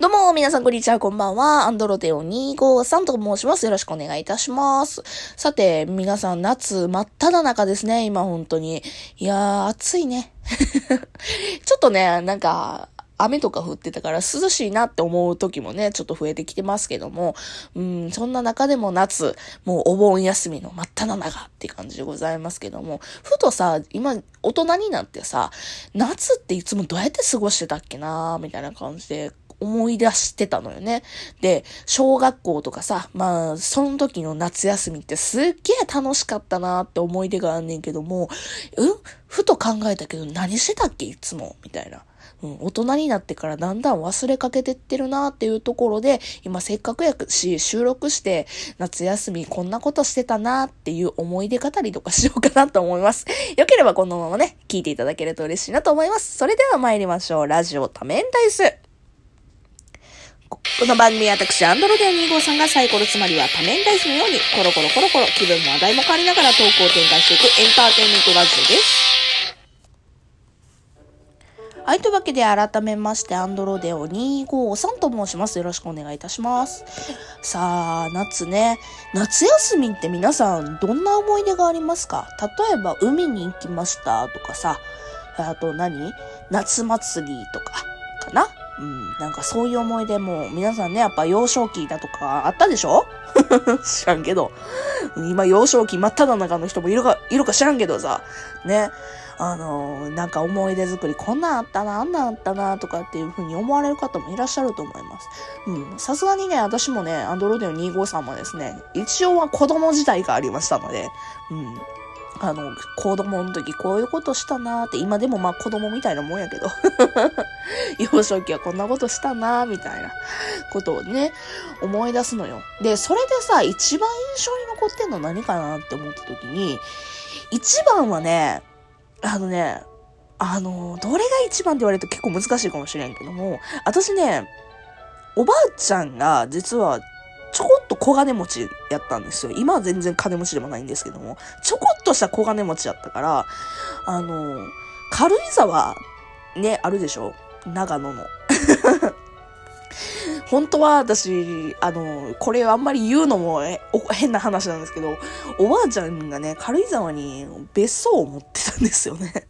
どうも、皆さん、こんにちは、こんばんは。アンドロデオ253と申します。よろしくお願いいたします。さて、皆さん、夏真っ只中ですね、今、本当に。いやー、暑いね。ちょっとね、なんか、雨とか降ってたから涼しいなって思う時もね、ちょっと増えてきてますけども、うん、そんな中でも夏、もうお盆休みの真っ只中って感じでございますけども、ふとさ、今、大人になってさ、夏っていつもどうやって過ごしてたっけなーみたいな感じで思い出してたのよね。で、小学校とかさ、まあ、その時の夏休みってすっげえ楽しかったなって思い出があんねんけども、うん？ふと考えたけど何してたっけ？いつもみたいな。うん、大人になってからだんだん忘れかけてってるなっていうところで、今せっかくやくし、収録して夏休みこんなことしてたなっていう思い出語りとかしようかなと思います。よければこのままね、聞いていただけると嬉しいなと思います。それでは参りましょう。ラジオ多面ダイス。この番組は私、アンドロデア2号さんがサイコロつまりは多面ダイスのように、コロコロコロコロ気分も話題も変わりながらトークを展開していくエンターテインメントラジオです。はい、というわけで改めまして、アンドロデオ253と申します。よろしくお願いいたします。さあ、夏ね。夏休みって皆さん、どんな思い出がありますか？例えば、海に行きましたとかさ、あと何？夏祭りとか、かな？うん、なんかそういう思い出も、皆さんね、やっぱ幼少期だとかあったでしょ？知らんけど。今幼少期真っ只中の人もいるか、いるか知らんけどさ。ね。あのー、なんか思い出作り、こんなんあったな、あんなんあったな、とかっていう風に思われる方もいらっしゃると思います。うん。さすがにね、私もね、アンドロデオ253もですね、一応は子供時代がありましたので、うん。あの、子供の時こういうことしたなーって、今でもまあ子供みたいなもんやけど、幼少期はこんなことしたなーみたいなことをね、思い出すのよ。で、それでさ、一番印象に残ってんの何かなって思った時に、一番はね、あのね、あの、どれが一番って言われると結構難しいかもしれんけども、私ね、おばあちゃんが実はちょこっと小金持ちやったんですよ。今は全然金持ちでもないんですけども、ちょこっとした小金持ちやったから、あの、軽井沢、ね、あるでしょ？長野の。本当は私、あの、これあんまり言うのも変な話なんですけど、おばあちゃんがね、軽井沢に別荘を持ってたんですよね。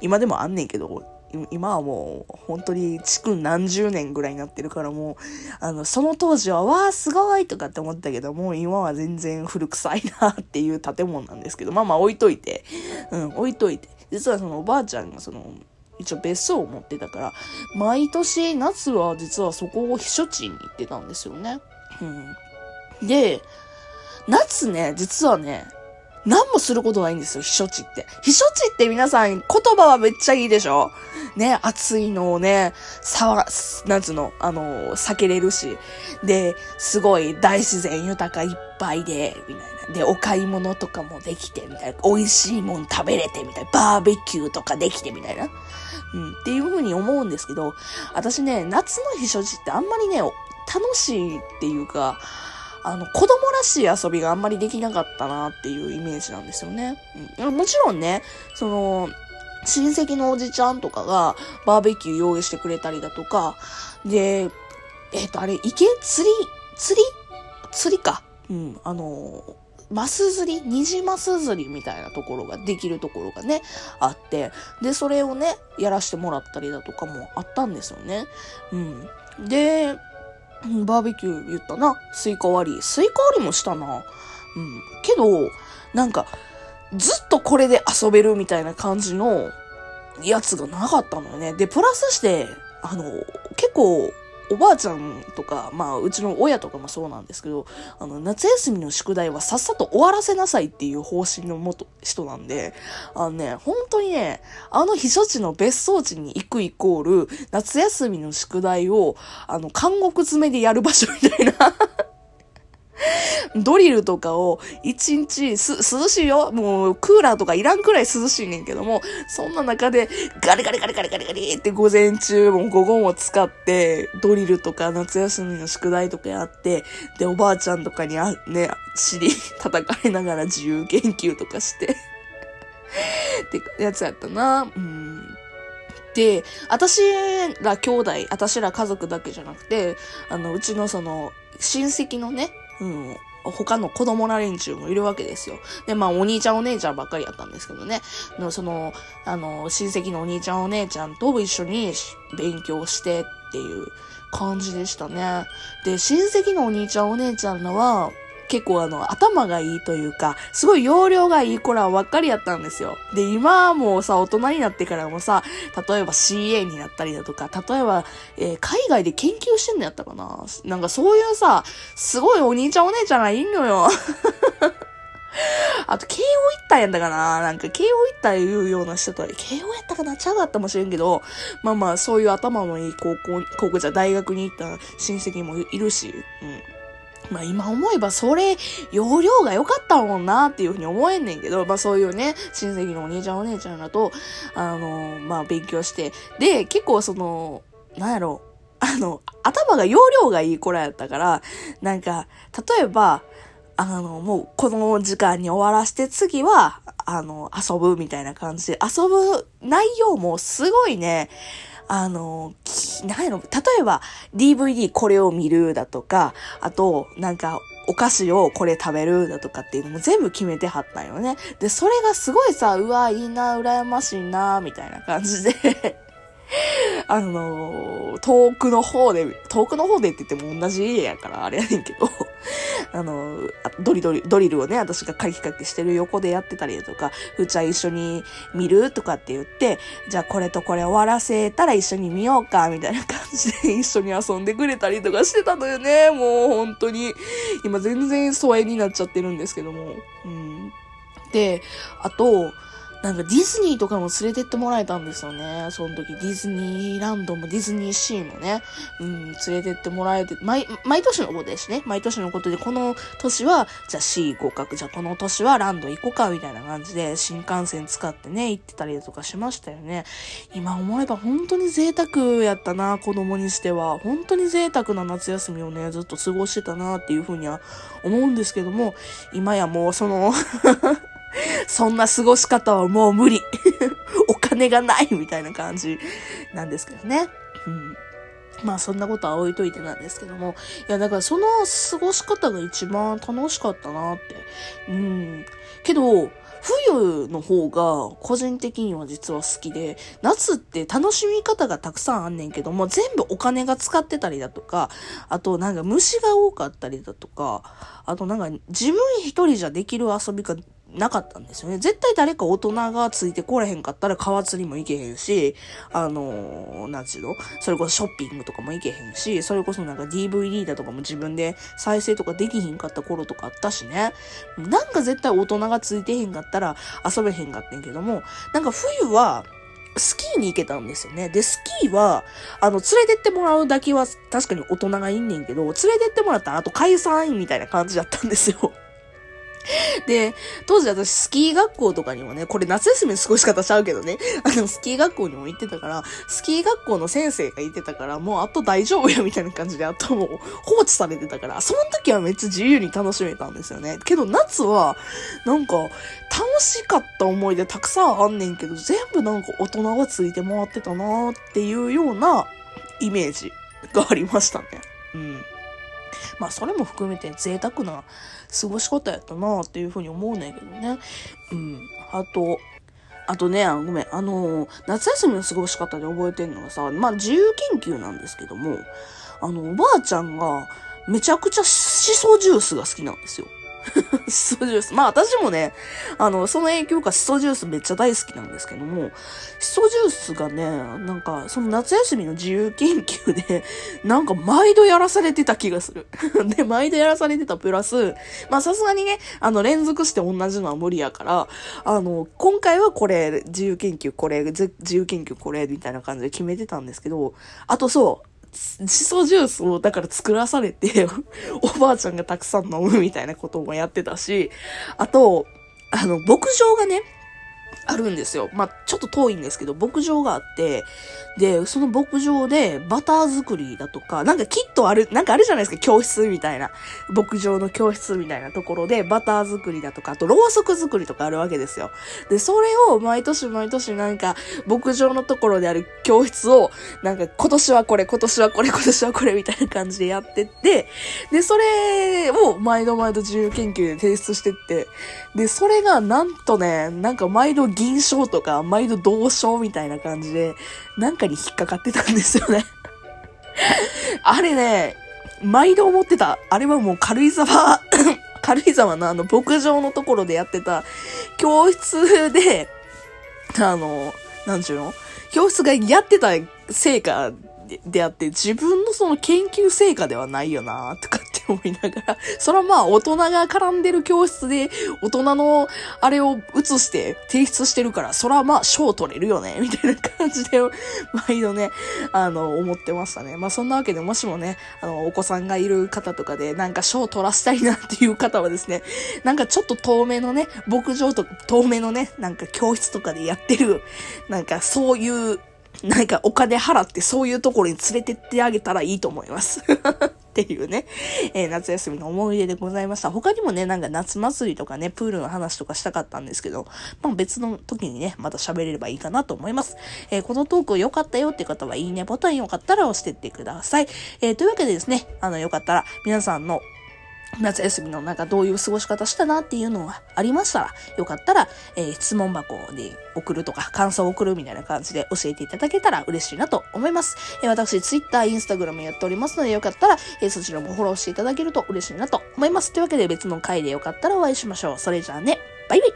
今でもあんねんけど、今はもう本当に築何十年ぐらいになってるからもう、あの、その当時は、わあ、すごいとかって思ったけど、もう今は全然古臭いなっていう建物なんですけど、まあまあ置いといて、うん、置いといて。実はそのおばあちゃんがその、一応別荘を持ってたから、毎年夏は実はそこを避暑地に行ってたんですよね。うん。で、夏ね、実はね、何もすることないんですよ、避暑地って。避暑地って皆さん言葉はめっちゃいいでしょ？ね、暑いのをね、さわ、なんつうの、あの、避けれるし。で、すごい大自然豊かいっぱいで、みたいな。で、お買い物とかもできて、みたいな。美味しいもん食べれて、みたいな。バーベキューとかできて、みたいな。うん、っていう風に思うんですけど、私ね、夏の避暑地ってあんまりね、楽しいっていうか、あの、子供らしい遊びがあんまりできなかったなっていうイメージなんですよね。うん、もちろんね、その、親戚のおじちゃんとかがバーベキュー用意してくれたりだとか、で、えっ、ー、と、あれ、池釣り釣り釣りか。うん、あの、マス釣りニジマス釣りみたいなところができるところがね、あって、で、それをね、やらしてもらったりだとかもあったんですよね。うん。で、バーベキュー言ったな。スイカ割り。スイカ割りもしたな。うん。けど、なんか、ずっとこれで遊べるみたいな感じのやつがなかったのよね。で、プラスして、あの、結構、おばあちゃんとか、まあ、うちの親とかもそうなんですけど、あの、夏休みの宿題はさっさと終わらせなさいっていう方針のもと、人なんで、あのね、本当にね、あの避暑地の別荘地に行くイコール、夏休みの宿題を、あの、監獄詰めでやる場所みたいな。ドリルとかを一日す、涼しいよ。もうクーラーとかいらんくらい涼しいねんけども、そんな中でガリガリガリガリガリガリって午前中もう午後も使ってドリルとか夏休みの宿題とかやって、で、おばあちゃんとかにあ、ね、尻叩かれながら自由研究とかして ってやつやったな。うん。で、私ら兄弟、私ら家族だけじゃなくて、あの、うちのその、親戚のね、うん、他の子供ら連中もいるわけですよ。で、まあ、お兄ちゃんお姉ちゃんばっかりやったんですけどね。のその、あの、親戚のお兄ちゃんお姉ちゃんと一緒に勉強してっていう感じでしたね。で、親戚のお兄ちゃんお姉ちゃんのは、結構あの、頭がいいというか、すごい容量がいい子らばっかりやったんですよ。で、今はもうさ、大人になってからもさ、例えば CA になったりだとか、例えば、えー、海外で研究してんのやったかな？なんかそういうさ、すごいお兄ちゃんお姉ちゃんがいんのよ。あと、慶応行ったんやったかな？なんか、慶応行ったいうような人とは、慶応やったかな？ちゃうかったかもしれんけど、まあまあ、そういう頭のいい高校、高校じゃ大学に行った親戚もいるし、うん。まあ今思えばそれ、容量が良かったもんなっていうふうに思えんねんけど、まあそういうね、親戚のお兄ちゃんお姉ちゃんだと、あの、まあ勉強して、で、結構その、なんやろ。う、あの、頭が容量がいい子らやったから、なんか、例えば、あの、もうこの時間に終わらして、次は、あの、遊ぶみたいな感じで、遊ぶ内容もすごいね、あの、なんやろ、例えば DVD これを見るだとか、あと、なんか、お菓子をこれ食べるだとかっていうのも全部決めてはったんよね。で、それがすごいさ、うわ、いいな、羨ましいな、みたいな感じで あの遠くの方で、遠くの方でって言っても同じ家やからあれやねんけどあの、ドリドリ、ドリルをね、私がカキカキしてる横でやってたりとか、ふーちゃん一緒に見るとかって言って、じゃあこれとこれ終わらせたら一緒に見ようか、みたいな感じで一緒に遊んでくれたりとかしてたのよね。もう本当に。今全然疎遠になっちゃってるんですけども。うん。で、あと、なんかディズニーとかも連れてってもらえたんですよね。その時ディズニーランドもディズニーシーもね、うん、連れてってもらえて、毎、毎年のことですね。毎年のことで、この年は、じゃあ C 合格、じゃあこの年はランド行こうか、みたいな感じで、新幹線使ってね、行ってたりとかしましたよね。今思えば本当に贅沢やったな、子供にしては。本当に贅沢な夏休みをね、ずっと過ごしてたな、っていうふうには思うんですけども、今やもうその そんな過ごし方はもう無理。お金がないみたいな感じなんですけどね。うん。まあそんなことは置いといてなんですけども。いやだからその過ごし方が一番楽しかったなって。うん。けど、冬の方が個人的には実は好きで、夏って楽しみ方がたくさんあんねんけども、全部お金が使ってたりだとか、あとなんか虫が多かったりだとか、あとなんか自分一人じゃできる遊びがなかったんですよね。絶対誰か大人がついてこれへんかったら川釣りも行けへんし、あのー、なんちゅうの？それこそショッピングとかも行けへんし、それこそなんか DVD だとかも自分で再生とかできひんかった頃とかあったしね。なんか絶対大人がついてへんかったら遊べへんかってんけども、なんか冬は、スキーに行けたんですよね。で、スキーは、あの、連れてってもらうだけは確かに大人がいんねんけど、連れてってもらったらあと解散みたいな感じだったんですよ。で、当時私スキー学校とかにもね、これ夏休みの過ごし方ちゃうけどね、あの、スキー学校にも行ってたから、スキー学校の先生がいてたから、もうあと大丈夫やみたいな感じで、あともう放置されてたから、その時はめっちゃ自由に楽しめたんですよね。けど夏は、なんか、楽しかった思い出たくさんあんねんけど、全部なんか大人がついて回ってたなーっていうようなイメージがありましたね。うん。まあそれも含めて贅沢な過ごし方やったなっていうふうに思うねんけどね。うん。あと、あとね、ごめん、あの夏休みの過ごし方で覚えてんのがさ、まあ自由研究なんですけども、あの、おばあちゃんがめちゃくちゃシソジュースが好きなんですよ。シソジュース。まあ私もね、あの、その影響かシソジュースめっちゃ大好きなんですけども、シソジュースがね、なんか、その夏休みの自由研究で、なんか毎度やらされてた気がする。で、毎度やらされてたプラス、まあさすがにね、あの、連続して同じのは無理やから、あの、今回はこれ、自由研究これ、自由研究これ、みたいな感じで決めてたんですけど、あとそう、シソジュースをだから作らされて おばあちゃんがたくさん飲むみたいなこともやってたし、あと、あの、牧場がね、あるんですよ。まあ、ちょっと遠いんですけど、牧場があって、で、その牧場でバター作りだとか、なんかきっとある、なんかあるじゃないですか、教室みたいな。牧場の教室みたいなところで、バター作りだとか、あとろうそく作りとかあるわけですよ。で、それを毎年毎年なんか、牧場のところである教室を、なんか今年はこれ、今年はこれ、今年はこれみたいな感じでやってって、で、それを毎度毎度自由研究で提出してって、で、それがなんとね、なんか毎度銀賞とか、毎度銅賞みたいな感じで、なんかに引っかかってたんですよね あれね、毎度思ってた。あれはもう軽井沢 軽井沢のあの牧場のところでやってた教室で、あの、なんちゅうの？教室がやってた成果であって、自分のその研究成果ではないよなとかっ思いながら、それはまあ大人が絡んでる教室で、大人のあれを映して提出してるから、それはまあ賞取れるよね、みたいな感じで、毎度ね、あの、思ってましたね。まあそんなわけでもしもね、あの、お子さんがいる方とかで、なんか賞取らせたいなっていう方はですね、なんかちょっと遠目のね、牧場とか、遠目のね、なんか教室とかでやってる、なんかそういうなんかお金払ってそういうところに連れてってあげたらいいと思います。っていうね、えー、夏休みの思い出でございました。他にもね、なんか夏祭りとかね、プールの話とかしたかったんですけど、まあ別の時にね、また喋れればいいかなと思います。えー、このトーク良かったよって方は、いいねボタンよかったら押してってください。えー、というわけでですね、あの、よかったら皆さんの夏休みのなんかどういう過ごし方したなっていうのがありましたら、よかったら、えー、質問箱で送るとか、感想を送るみたいな感じで教えていただけたら嬉しいなと思います。えー、私、Twitter、Instagram やっておりますので、よかったら、えー、そちらもフォローしていただけると嬉しいなと思います。というわけで別の回でよかったらお会いしましょう。それじゃあね、バイバイ